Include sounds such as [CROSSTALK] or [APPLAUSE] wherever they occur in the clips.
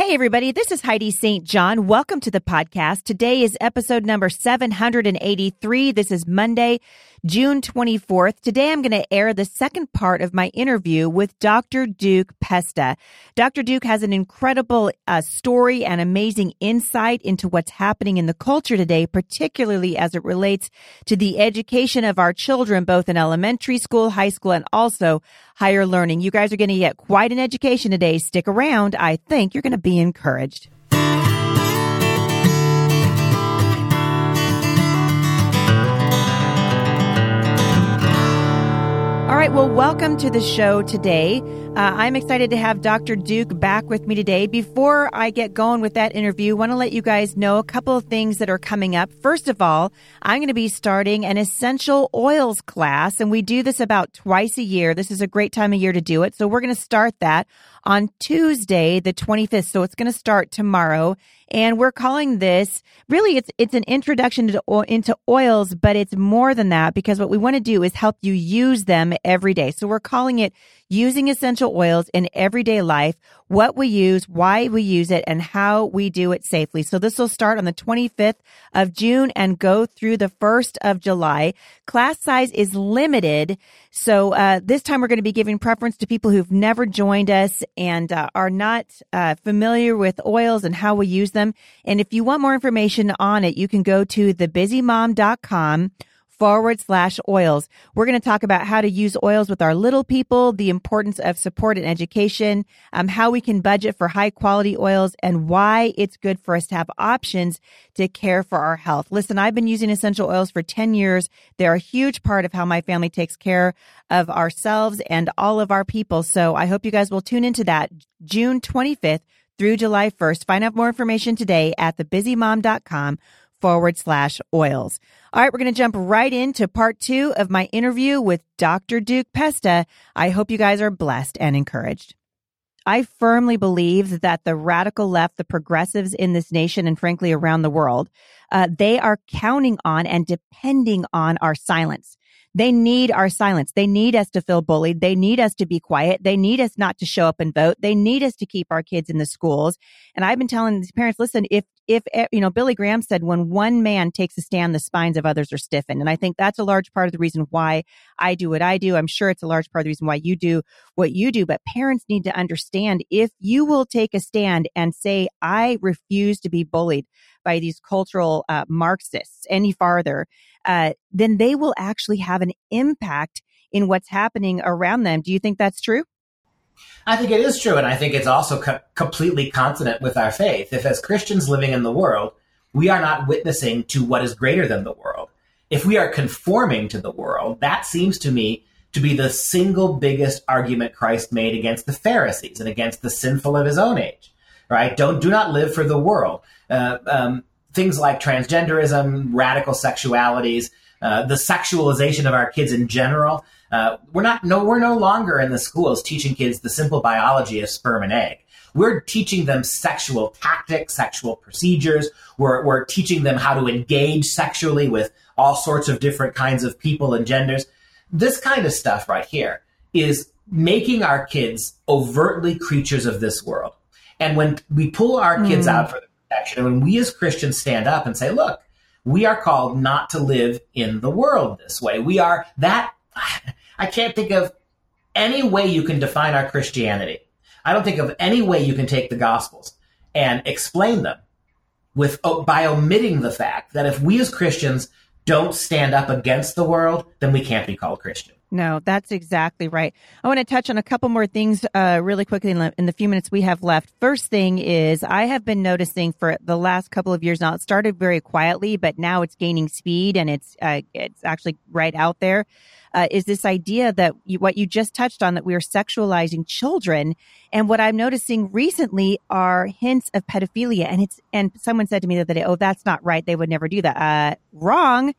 Hey, everybody, this is Heidi St. John. Welcome to the podcast. Today is episode number 783. This is Monday, June 24th. Today I'm going to air the second part of my interview with Dr. Duke Pesta. Dr. Duke has an incredible uh, story and amazing insight into what's happening in the culture today, particularly as it relates to the education of our children, both in elementary school, high school, and also higher learning. You guys are going to get quite an education today. Stick around. I think you're going to be encouraged. All right, well, welcome to the show today. Uh, I'm excited to have Dr. Duke back with me today. Before I get going with that interview, I want to let you guys know a couple of things that are coming up. First of all, I'm going to be starting an essential oils class, and we do this about twice a year. This is a great time of year to do it. So we're going to start that on Tuesday, the 25th. So it's going to start tomorrow. And we're calling this really it's it's an introduction to, into oils, but it's more than that because what we want to do is help you use them every day. So we're calling it using essential oils in everyday life, what we use, why we use it, and how we do it safely. So this will start on the 25th of June and go through the 1st of July. Class size is limited. So uh, this time we're going to be giving preference to people who've never joined us and uh, are not uh, familiar with oils and how we use them. And if you want more information on it, you can go to thebusymom.com forward slash oils. We're going to talk about how to use oils with our little people, the importance of support and education, um, how we can budget for high quality oils, and why it's good for us to have options to care for our health. Listen, I've been using essential oils for 10 years. They're a huge part of how my family takes care of ourselves and all of our people. So I hope you guys will tune into that June 25th through July 1st. Find out more information today at thebusymom.com forward slash oils. All right, we're going to jump right into part two of my interview with Dr. Duke Pesta. I hope you guys are blessed and encouraged. I firmly believe that the radical left, the progressives in this nation and frankly around the world, uh, they are counting on and depending on our silence. They need our silence. They need us to feel bullied. They need us to be quiet. They need us not to show up and vote. They need us to keep our kids in the schools. And I've been telling these parents, listen, if, if, eh, you know, Billy Graham said, when one man takes a stand, the spines of others are stiffened. And I think that's a large part of the reason why I do what I do. I'm sure it's a large part of the reason why you do what you do. But parents need to understand if you will take a stand and say, I refuse to be bullied by these cultural uh, Marxists any farther, uh, then they will actually have an impact in what's happening around them. Do you think that's true? I think it is true. And I think it's also co- completely consonant with our faith. If, as Christians living in the world, we are not witnessing to what is greater than the world, if we are conforming to the world, that seems to me to be the single biggest argument Christ made against the Pharisees and against the sinful of his own age. Right? Don't do not live for the world. Uh, um, things like transgenderism, radical sexualities, uh, the sexualization of our kids in general. Uh, we're not no we're no longer in the schools teaching kids the simple biology of sperm and egg. We're teaching them sexual tactics, sexual procedures. We're, we're teaching them how to engage sexually with all sorts of different kinds of people and genders. This kind of stuff right here is making our kids overtly creatures of this world. And when we pull our kids mm. out for the protection, and when we as Christians stand up and say, look, we are called not to live in the world this way. We are that. [LAUGHS] I can't think of any way you can define our Christianity. I don't think of any way you can take the Gospels and explain them with oh, by omitting the fact that if we as Christians don't stand up against the world, then we can't be called Christian. No, that's exactly right. I want to touch on a couple more things uh, really quickly in the, in the, few minutes we have left. First thing is I have been noticing for the last couple of years now. It started very quietly, but now it's gaining speed and it's uh, it's actually right out there. Uh, is this idea that you, what you just touched on that we are sexualizing children, and what I'm noticing recently are hints of pedophilia. And it's and someone said to me the other day, "Oh, that's not right. They would never do that." Uh, wrong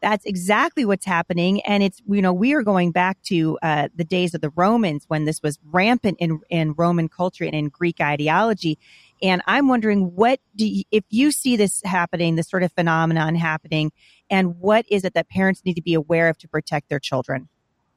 that's exactly what's happening. And it's, you know, we are going back to uh, the days of the Romans when this was rampant in, in Roman culture and in Greek ideology. And I'm wondering what do you, if you see this happening, this sort of phenomenon happening, and what is it that parents need to be aware of to protect their children?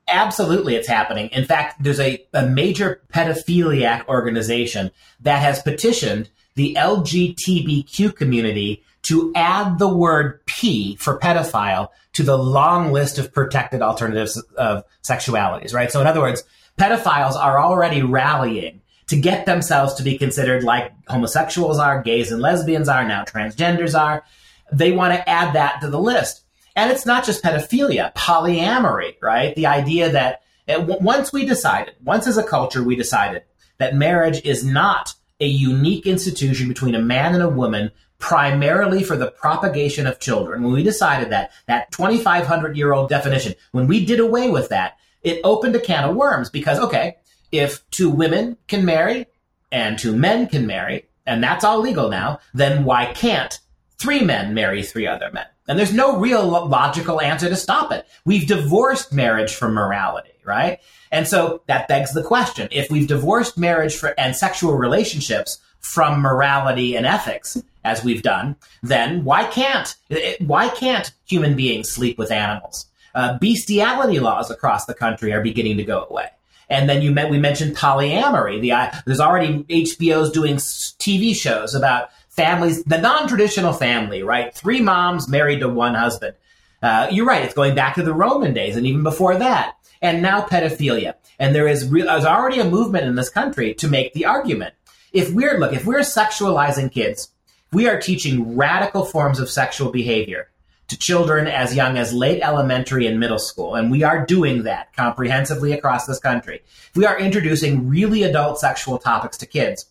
Absolutely, it's happening. In fact, there's a, a major pedophiliac organization that has petitioned the LGBTQ community to add the word P for pedophile to the long list of protected alternatives of sexualities, right? So in other words, pedophiles are already rallying to get themselves to be considered like homosexuals are, gays and lesbians are, now transgenders are. They want to add that to the list. And it's not just pedophilia, polyamory, right? The idea that uh, once we decided, once as a culture we decided that marriage is not a unique institution between a man and a woman primarily for the propagation of children. When we decided that, that 2,500 year old definition, when we did away with that, it opened a can of worms because, okay, if two women can marry and two men can marry, and that's all legal now, then why can't three men marry three other men? And there's no real logical answer to stop it. We've divorced marriage from morality, right? And so that begs the question. If we've divorced marriage for, and sexual relationships from morality and ethics, as we've done, then why can't, why can't human beings sleep with animals? Uh, bestiality laws across the country are beginning to go away. And then you met, we mentioned polyamory. The, uh, there's already HBO's doing TV shows about families, the non-traditional family, right? Three moms married to one husband. Uh, you're right. It's going back to the Roman days and even before that. And now pedophilia. And there is re- there's already a movement in this country to make the argument. If we're, look, if we're sexualizing kids, we are teaching radical forms of sexual behavior to children as young as late elementary and middle school. And we are doing that comprehensively across this country. If we are introducing really adult sexual topics to kids,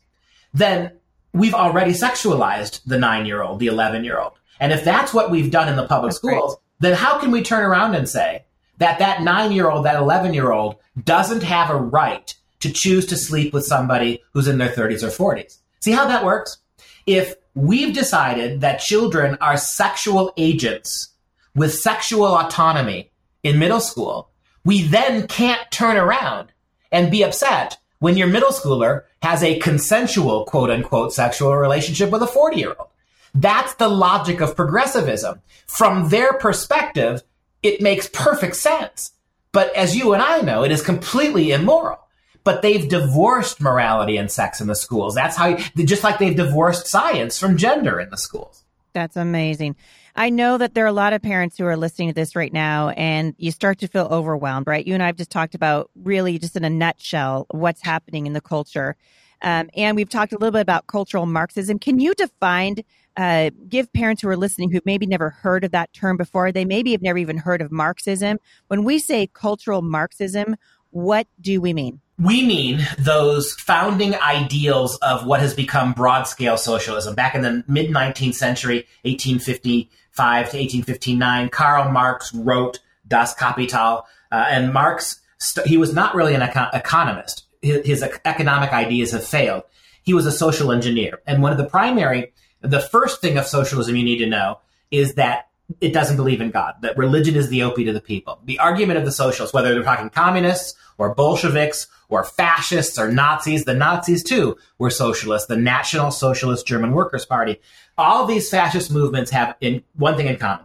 then we've already sexualized the nine year old, the 11 year old. And if that's what we've done in the public that's schools, great. then how can we turn around and say that that nine year old, that 11 year old doesn't have a right to choose to sleep with somebody who's in their 30s or 40s? See how that works? If we've decided that children are sexual agents with sexual autonomy in middle school, we then can't turn around and be upset when your middle schooler has a consensual quote unquote sexual relationship with a 40 year old. That's the logic of progressivism. From their perspective, it makes perfect sense. But as you and I know, it is completely immoral. But they've divorced morality and sex in the schools. That's how, just like they've divorced science from gender in the schools. That's amazing. I know that there are a lot of parents who are listening to this right now and you start to feel overwhelmed, right? You and I have just talked about really just in a nutshell what's happening in the culture. Um, and we've talked a little bit about cultural Marxism. Can you define, uh, give parents who are listening who maybe never heard of that term before, they maybe have never even heard of Marxism. When we say cultural Marxism, what do we mean? We mean those founding ideals of what has become broad scale socialism. Back in the mid 19th century, 1855 to 1859, Karl Marx wrote Das Kapital, uh, and Marx he was not really an econ- economist. His, his economic ideas have failed. He was a social engineer, and one of the primary, the first thing of socialism you need to know is that it doesn't believe in God, that religion is the opiate of the people. The argument of the socialists, whether they're talking communists or Bolsheviks or fascists or Nazis, the Nazis too were socialists, the National Socialist German Workers' Party. All these fascist movements have in one thing in common.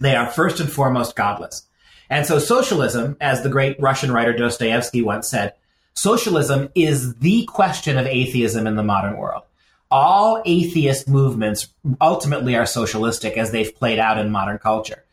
They are first and foremost godless. And so socialism, as the great Russian writer Dostoevsky once said, socialism is the question of atheism in the modern world. All atheist movements ultimately are socialistic as they've played out in modern culture.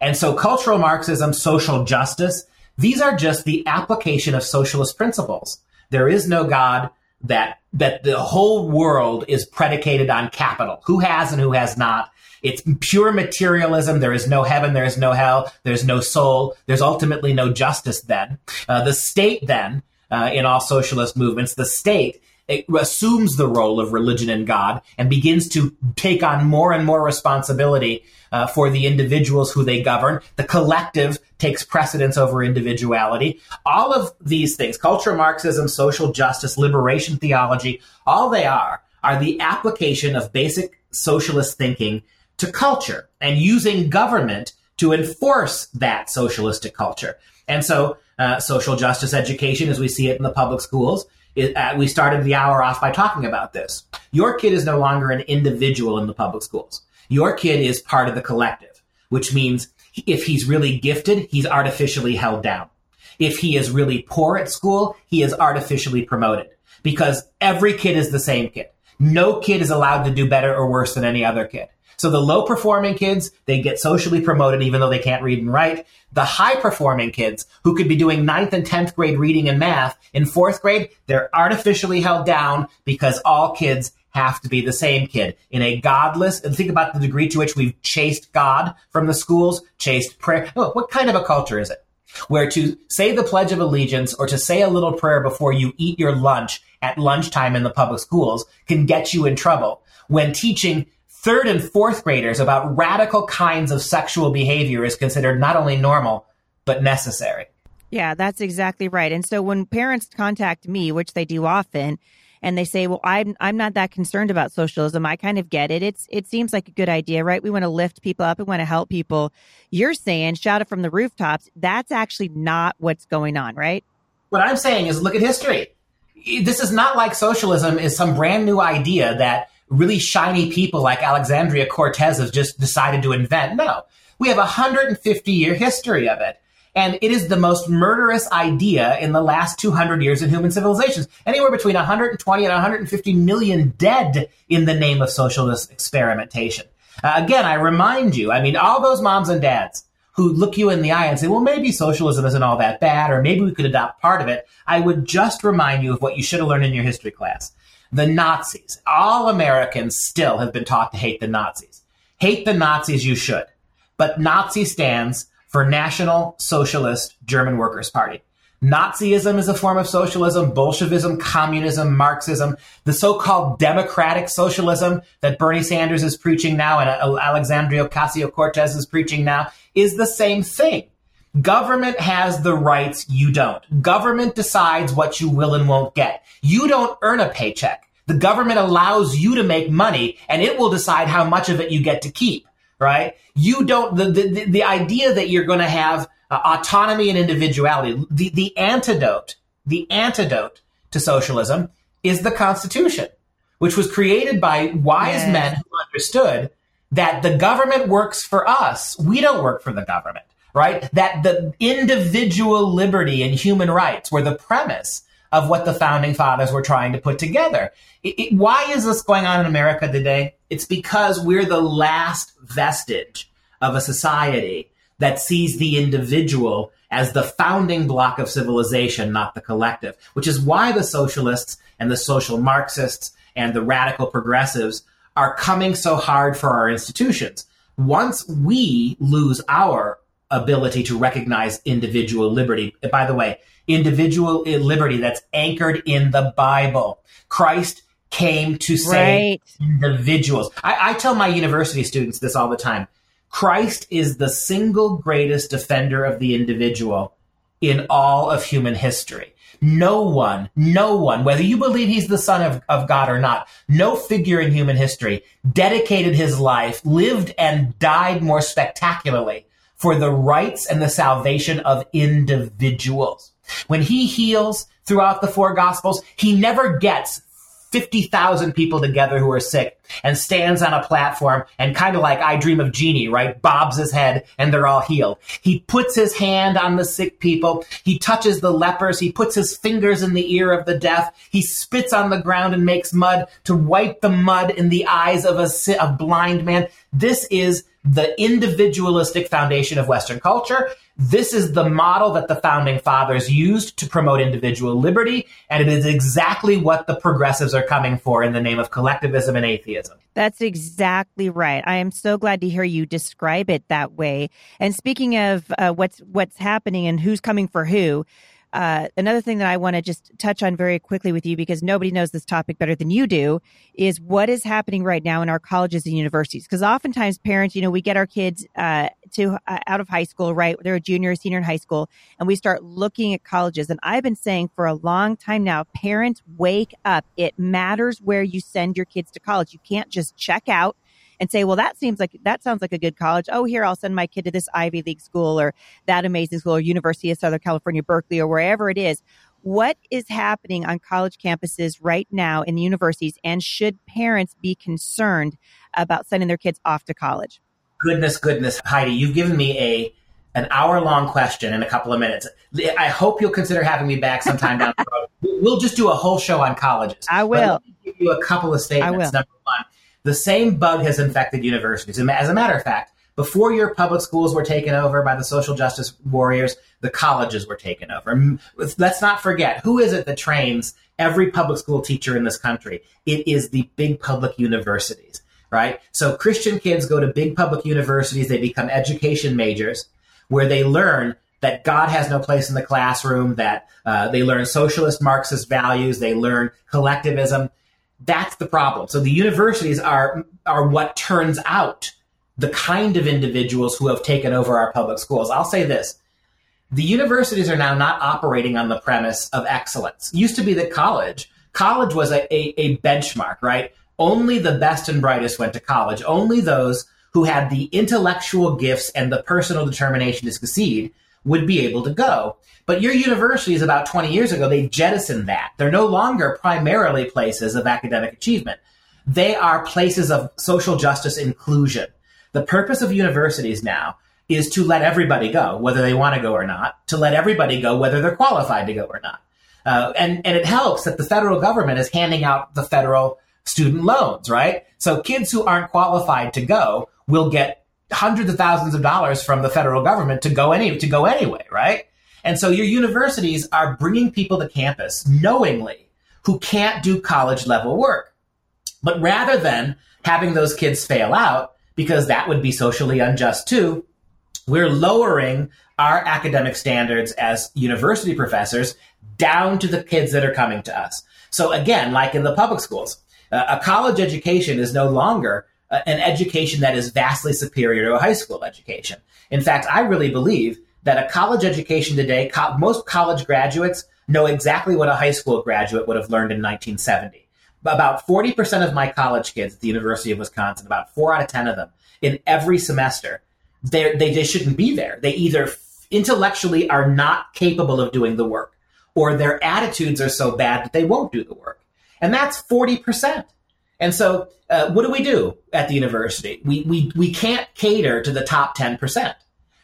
And so cultural Marxism, social justice, these are just the application of socialist principles. There is no God that that the whole world is predicated on capital. Who has and who has not. It's pure materialism. There is no heaven. There is no hell. There's no soul. There's ultimately no justice then. Uh, the state then, uh, in all socialist movements, the state assumes the role of religion and God and begins to take on more and more responsibility uh, for the individuals who they govern. The collective takes precedence over individuality. All of these things, cultural Marxism, social justice, liberation theology, all they are are the application of basic socialist thinking to culture and using government to enforce that socialistic culture. And so, uh, social justice education, as we see it in the public schools, uh, we started the hour off by talking about this. Your kid is no longer an individual in the public schools. Your kid is part of the collective, which means if he's really gifted, he's artificially held down. If he is really poor at school, he is artificially promoted because every kid is the same kid. No kid is allowed to do better or worse than any other kid. So the low performing kids, they get socially promoted even though they can't read and write. The high performing kids who could be doing ninth and 10th grade reading and math in fourth grade, they're artificially held down because all kids have to be the same kid in a godless and think about the degree to which we've chased God from the schools, chased prayer. Oh, what kind of a culture is it? Where to say the Pledge of Allegiance or to say a little prayer before you eat your lunch at lunchtime in the public schools can get you in trouble. When teaching third and fourth graders about radical kinds of sexual behavior is considered not only normal, but necessary. Yeah, that's exactly right. And so when parents contact me, which they do often, and they say, "Well, I'm I'm not that concerned about socialism. I kind of get it. It's it seems like a good idea, right? We want to lift people up. We want to help people." You're saying shout it from the rooftops. That's actually not what's going on, right? What I'm saying is look at history. This is not like socialism is some brand new idea that really shiny people like Alexandria Cortez have just decided to invent. No, we have a 150 year history of it. And it is the most murderous idea in the last 200 years of human civilizations. Anywhere between 120 and 150 million dead in the name of socialist experimentation. Uh, again, I remind you, I mean, all those moms and dads who look you in the eye and say, well, maybe socialism isn't all that bad, or maybe we could adopt part of it. I would just remind you of what you should have learned in your history class the Nazis. All Americans still have been taught to hate the Nazis. Hate the Nazis, you should. But Nazi stands for National Socialist German Workers' Party. Nazism is a form of socialism, Bolshevism, communism, Marxism, the so-called democratic socialism that Bernie Sanders is preaching now and Alexandria Ocasio-Cortez is preaching now is the same thing. Government has the rights, you don't. Government decides what you will and won't get. You don't earn a paycheck. The government allows you to make money and it will decide how much of it you get to keep, right? You don't, the, the, the idea that you're going to have uh, autonomy and individuality, the, the antidote, the antidote to socialism is the Constitution, which was created by wise yes. men who understood that the government works for us. We don't work for the government right? That the individual liberty and human rights were the premise of what the founding fathers were trying to put together. It, it, why is this going on in America today? It's because we're the last vestige of a society that sees the individual as the founding block of civilization, not the collective, which is why the socialists and the social Marxists and the radical progressives are coming so hard for our institutions. Once we lose our ability to recognize individual liberty. By the way, individual liberty that's anchored in the Bible. Christ came to save right. individuals. I, I tell my university students this all the time. Christ is the single greatest defender of the individual in all of human history. No one, no one, whether you believe he's the son of, of God or not, no figure in human history dedicated his life, lived and died more spectacularly for the rights and the salvation of individuals. When he heals throughout the four gospels, he never gets 50,000 people together who are sick and stands on a platform and kind of like I Dream of Jeannie, right? Bobs his head and they're all healed. He puts his hand on the sick people. He touches the lepers. He puts his fingers in the ear of the deaf. He spits on the ground and makes mud to wipe the mud in the eyes of a, a blind man. This is the individualistic foundation of Western culture. This is the model that the founding fathers used to promote individual liberty, and it is exactly what the progressives are coming for in the name of collectivism and atheism. That's exactly right. I am so glad to hear you describe it that way. And speaking of uh, what's what's happening and who's coming for who, uh, another thing that I want to just touch on very quickly with you, because nobody knows this topic better than you do, is what is happening right now in our colleges and universities. Because oftentimes parents, you know, we get our kids uh, to uh, out of high school, right? They're a junior, or senior in high school, and we start looking at colleges. And I've been saying for a long time now, parents wake up. It matters where you send your kids to college. You can't just check out and say, well, that seems like that sounds like a good college. Oh, here, I'll send my kid to this Ivy League school or that amazing school or University of Southern California, Berkeley, or wherever it is. What is happening on college campuses right now in the universities? And should parents be concerned about sending their kids off to college? Goodness, goodness, Heidi, you've given me a an hour long question in a couple of minutes. I hope you'll consider having me back sometime down the road. [LAUGHS] We'll just do a whole show on colleges. I will. give you a couple of statements. Number one, the same bug has infected universities. As a matter of fact, before your public schools were taken over by the social justice warriors, the colleges were taken over. Let's not forget who is it that trains every public school teacher in this country? It is the big public universities, right? So Christian kids go to big public universities, they become education majors where they learn that God has no place in the classroom, that uh, they learn socialist Marxist values, they learn collectivism. That's the problem. So the universities are are what turns out the kind of individuals who have taken over our public schools. I'll say this. The universities are now not operating on the premise of excellence. It used to be that college, college was a, a, a benchmark, right? Only the best and brightest went to college. Only those who had the intellectual gifts and the personal determination to succeed would be able to go. But your universities about 20 years ago, they jettisoned that. They're no longer primarily places of academic achievement. They are places of social justice inclusion. The purpose of universities now is to let everybody go, whether they want to go or not, to let everybody go, whether they're qualified to go or not. Uh, and, and it helps that the federal government is handing out the federal student loans, right? So kids who aren't qualified to go will get hundreds of thousands of dollars from the federal government to go any to go anyway, right? And so your universities are bringing people to campus knowingly who can't do college level work. But rather than having those kids fail out, because that would be socially unjust too. We're lowering our academic standards as university professors down to the kids that are coming to us. So again, like in the public schools, uh, a college education is no longer uh, an education that is vastly superior to a high school education. In fact, I really believe that a college education today, co- most college graduates know exactly what a high school graduate would have learned in 1970 about 40% of my college kids at the University of Wisconsin, about four out of 10 of them, in every semester, they they shouldn't be there. They either intellectually are not capable of doing the work, or their attitudes are so bad that they won't do the work. And that's 40%. And so, uh, what do we do at the university? We, we, we can't cater to the top 10%.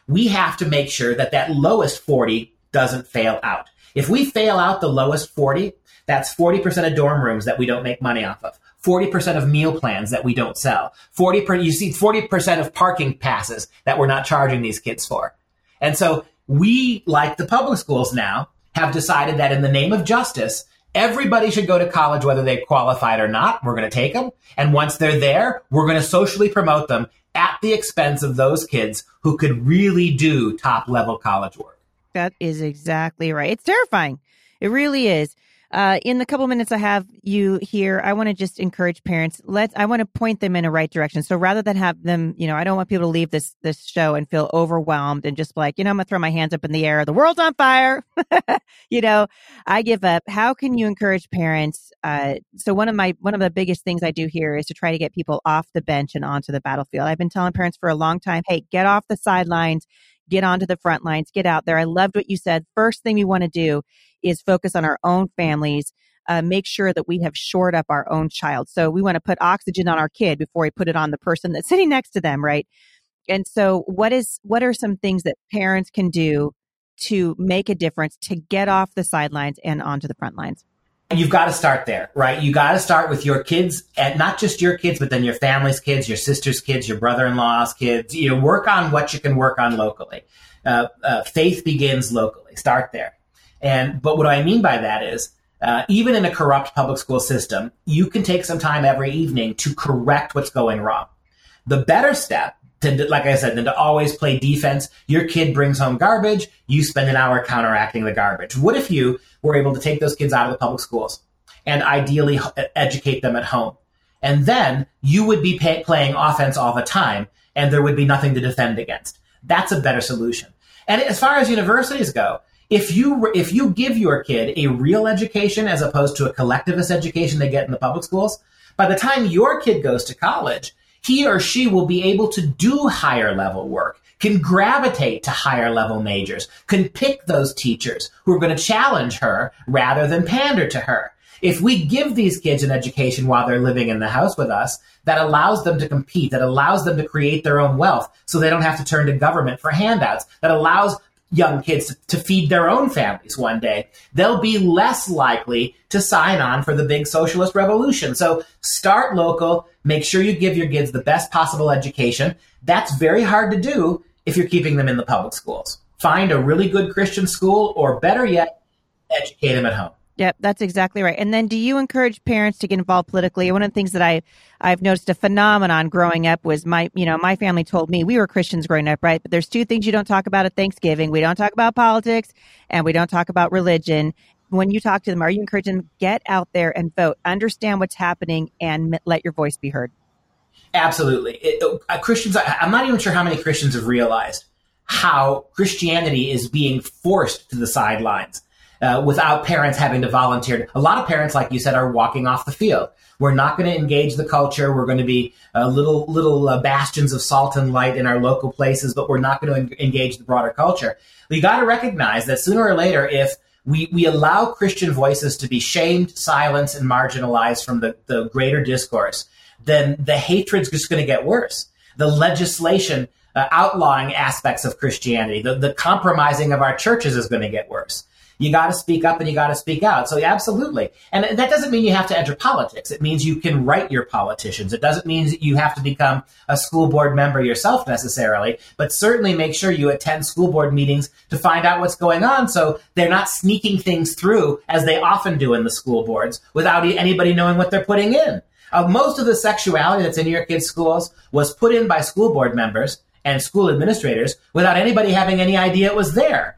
We have to make sure that that lowest 40 doesn't fail out. If we fail out the lowest 40, that's 40% of dorm rooms that we don't make money off of. 40% of meal plans that we don't sell. 40 per, you see 40% of parking passes that we're not charging these kids for. And so we, like the public schools now, have decided that in the name of justice, everybody should go to college whether they qualified or not. We're going to take them. And once they're there, we're going to socially promote them at the expense of those kids who could really do top level college work. That is exactly right. It's terrifying. It really is. Uh, in the couple minutes I have you here, I want to just encourage parents. Let's. I want to point them in a right direction. So rather than have them, you know, I don't want people to leave this this show and feel overwhelmed and just like, you know, I'm gonna throw my hands up in the air. The world's on fire. [LAUGHS] you know, I give up. How can you encourage parents? Uh, so one of my one of the biggest things I do here is to try to get people off the bench and onto the battlefield. I've been telling parents for a long time, hey, get off the sidelines get onto the front lines, get out there. I loved what you said. First thing we want to do is focus on our own families. Uh, make sure that we have shored up our own child. So we want to put oxygen on our kid before we put it on the person that's sitting next to them, right? And so, what is what are some things that parents can do to make a difference to get off the sidelines and onto the front lines? You've got to start there, right? You got to start with your kids, and not just your kids, but then your family's kids, your sister's kids, your brother-in-law's kids. You know, work on what you can work on locally. Uh, uh, faith begins locally. Start there. And but what I mean by that is, uh, even in a corrupt public school system, you can take some time every evening to correct what's going wrong. The better step to, like I said, than to always play defense. Your kid brings home garbage. You spend an hour counteracting the garbage. What if you were able to take those kids out of the public schools and ideally educate them at home? And then you would be pay, playing offense all the time and there would be nothing to defend against. That's a better solution. And as far as universities go, if you if you give your kid a real education as opposed to a collectivist education they get in the public schools, by the time your kid goes to college, he or she will be able to do higher level work, can gravitate to higher level majors, can pick those teachers who are going to challenge her rather than pander to her. If we give these kids an education while they're living in the house with us, that allows them to compete, that allows them to create their own wealth so they don't have to turn to government for handouts, that allows young kids to, feed their own families one day, they'll be less likely to sign on for the big socialist revolution. So start local, make sure you give your kids the best possible education. That's very hard to do if you're keeping them in the public schools. Find a really good Christian school, or better yet, educate them at home. Yep, that's exactly right. And then do you encourage parents to get involved politically? One of the things that I I've noticed a phenomenon growing up was my, you know, my family told me we were Christians growing up, right? But there's two things you don't talk about at Thanksgiving. We don't talk about politics and we don't talk about religion. When you talk to them, are you encouraging them get out there and vote, understand what's happening and let your voice be heard? Absolutely. It, uh, Christians I, I'm not even sure how many Christians have realized how Christianity is being forced to the sidelines uh, without parents having to volunteer. A lot of parents, like you said, are walking off the field. We're not going to engage the culture. We're going to be uh, little little uh, bastions of salt and light in our local places, but we're not going to en- engage the broader culture. We got to recognize that sooner or later, if we, we allow Christian voices to be shamed, silenced, and marginalized from the, the greater discourse, then the hatred's just going to get worse. The legislation uh, outlawing aspects of Christianity, the, the compromising of our churches is going to get worse you got to speak up and you got to speak out. So absolutely. And that doesn't mean you have to enter politics. It means you can write your politicians. It doesn't mean that you have to become a school board member yourself necessarily, but certainly make sure you attend school board meetings to find out what's going on. So they're not sneaking things through as they often do in the school boards without anybody knowing what they're putting in. Uh, most of the sexuality that's in your kids' schools was put in by school board members and school administrators without anybody having any idea it was there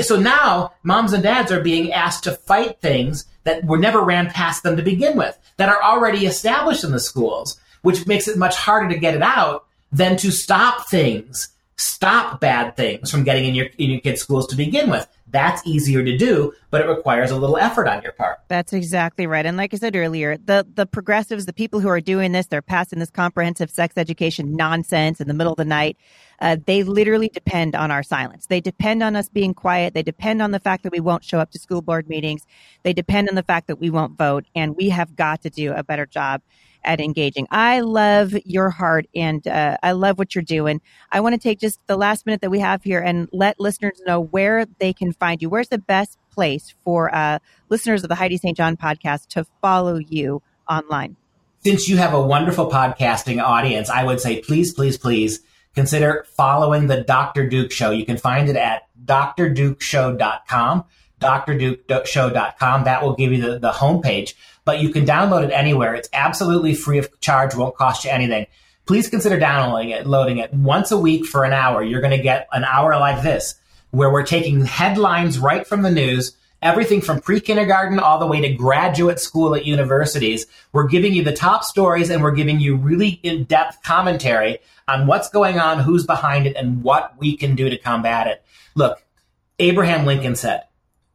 so now moms and dads are being asked to fight things that were never ran past them to begin with, that are already established in the schools, which makes it much harder to get it out than to stop things, stop bad things from getting in your in your kids' schools to begin with. That's easier to do, but it requires a little effort on your part. That's exactly right. And like I said earlier, the the progressives, the people who are doing this, they're passing this comprehensive sex education nonsense in the middle of the night. Uh, they literally depend on our silence. They depend on us being quiet. They depend on the fact that we won't show up to school board meetings. They depend on the fact that we won't vote. And we have got to do a better job at engaging. I love your heart and uh, I love what you're doing. I want to take just the last minute that we have here and let listeners know where they can find you. Where's the best place for uh, listeners of the Heidi St. John podcast to follow you online? Since you have a wonderful podcasting audience, I would say please, please, please consider following the Dr. Duke Show. You can find it at drdukeshow.com, drdukeshow.com. That will give you the, the homepage but you can download it anywhere. It's absolutely free of charge, won't cost you anything. Please consider downloading it, loading it once a week for an hour. You're going to get an hour like this, where we're taking headlines right from the news, everything from pre kindergarten all the way to graduate school at universities. We're giving you the top stories and we're giving you really in depth commentary on what's going on, who's behind it, and what we can do to combat it. Look, Abraham Lincoln said,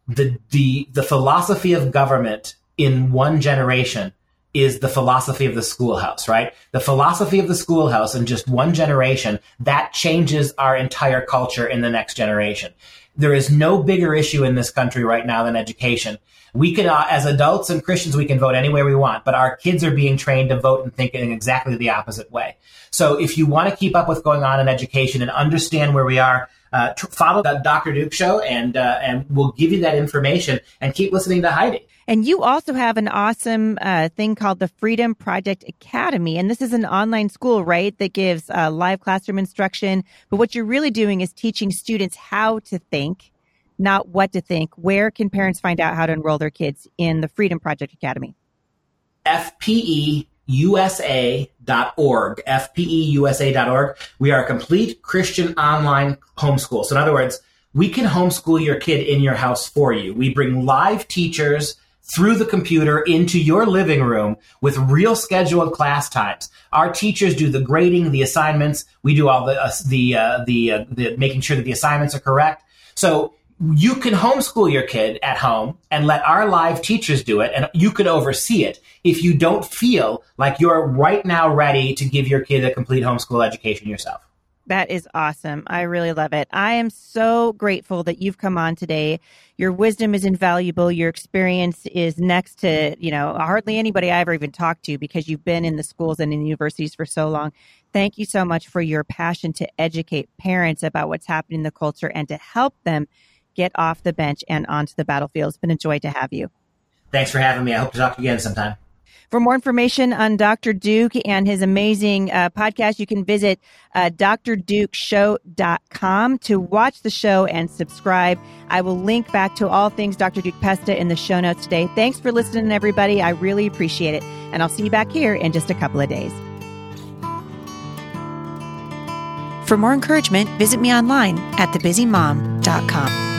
the, the, the philosophy of government in one generation is the philosophy of the schoolhouse, right? The philosophy of the schoolhouse in just one generation, that changes our entire culture in the next generation. There is no bigger issue in this country right now than education. We can, uh, as adults and Christians, we can vote any way we want, but our kids are being trained to vote and think in exactly the opposite way. So if you want to keep up with going on in education and understand where we are, uh, follow the Dr. Duke show and, uh, and we'll give you that information and keep listening to Heidi. And you also have an awesome uh, thing called the Freedom Project Academy. And this is an online school, right, that gives uh, live classroom instruction. But what you're really doing is teaching students how to think, not what to think. Where can parents find out how to enroll their kids in the Freedom Project Academy? FPEUSA.org, FPEUSA.org. We are a complete Christian online homeschool. So, in other words, we can homeschool your kid in your house for you. We bring live teachers through the computer into your living room with real scheduled class times. Our teachers do the grading, the assignments. We do all the uh, the uh, the, uh, the making sure that the assignments are correct. So you can homeschool your kid at home and let our live teachers do it, and you can oversee it if you don't feel like you're right now ready to give your kid a complete homeschool education yourself. That is awesome. I really love it. I am so grateful that you've come on today. Your wisdom is invaluable. Your experience is next to, you know, hardly anybody I ever even talked to because you've been in the schools and in universities for so long. Thank you so much for your passion to educate parents about what's happening in the culture and to help them get off the bench and onto the battlefield. It's been a joy to have you. Thanks for having me. I hope to talk to you again sometime. For more information on Dr. Duke and his amazing uh, podcast, you can visit uh, drdukeshow.com to watch the show and subscribe. I will link back to all things Dr. Duke Pesta in the show notes today. Thanks for listening, everybody. I really appreciate it. And I'll see you back here in just a couple of days. For more encouragement, visit me online at thebusymom.com.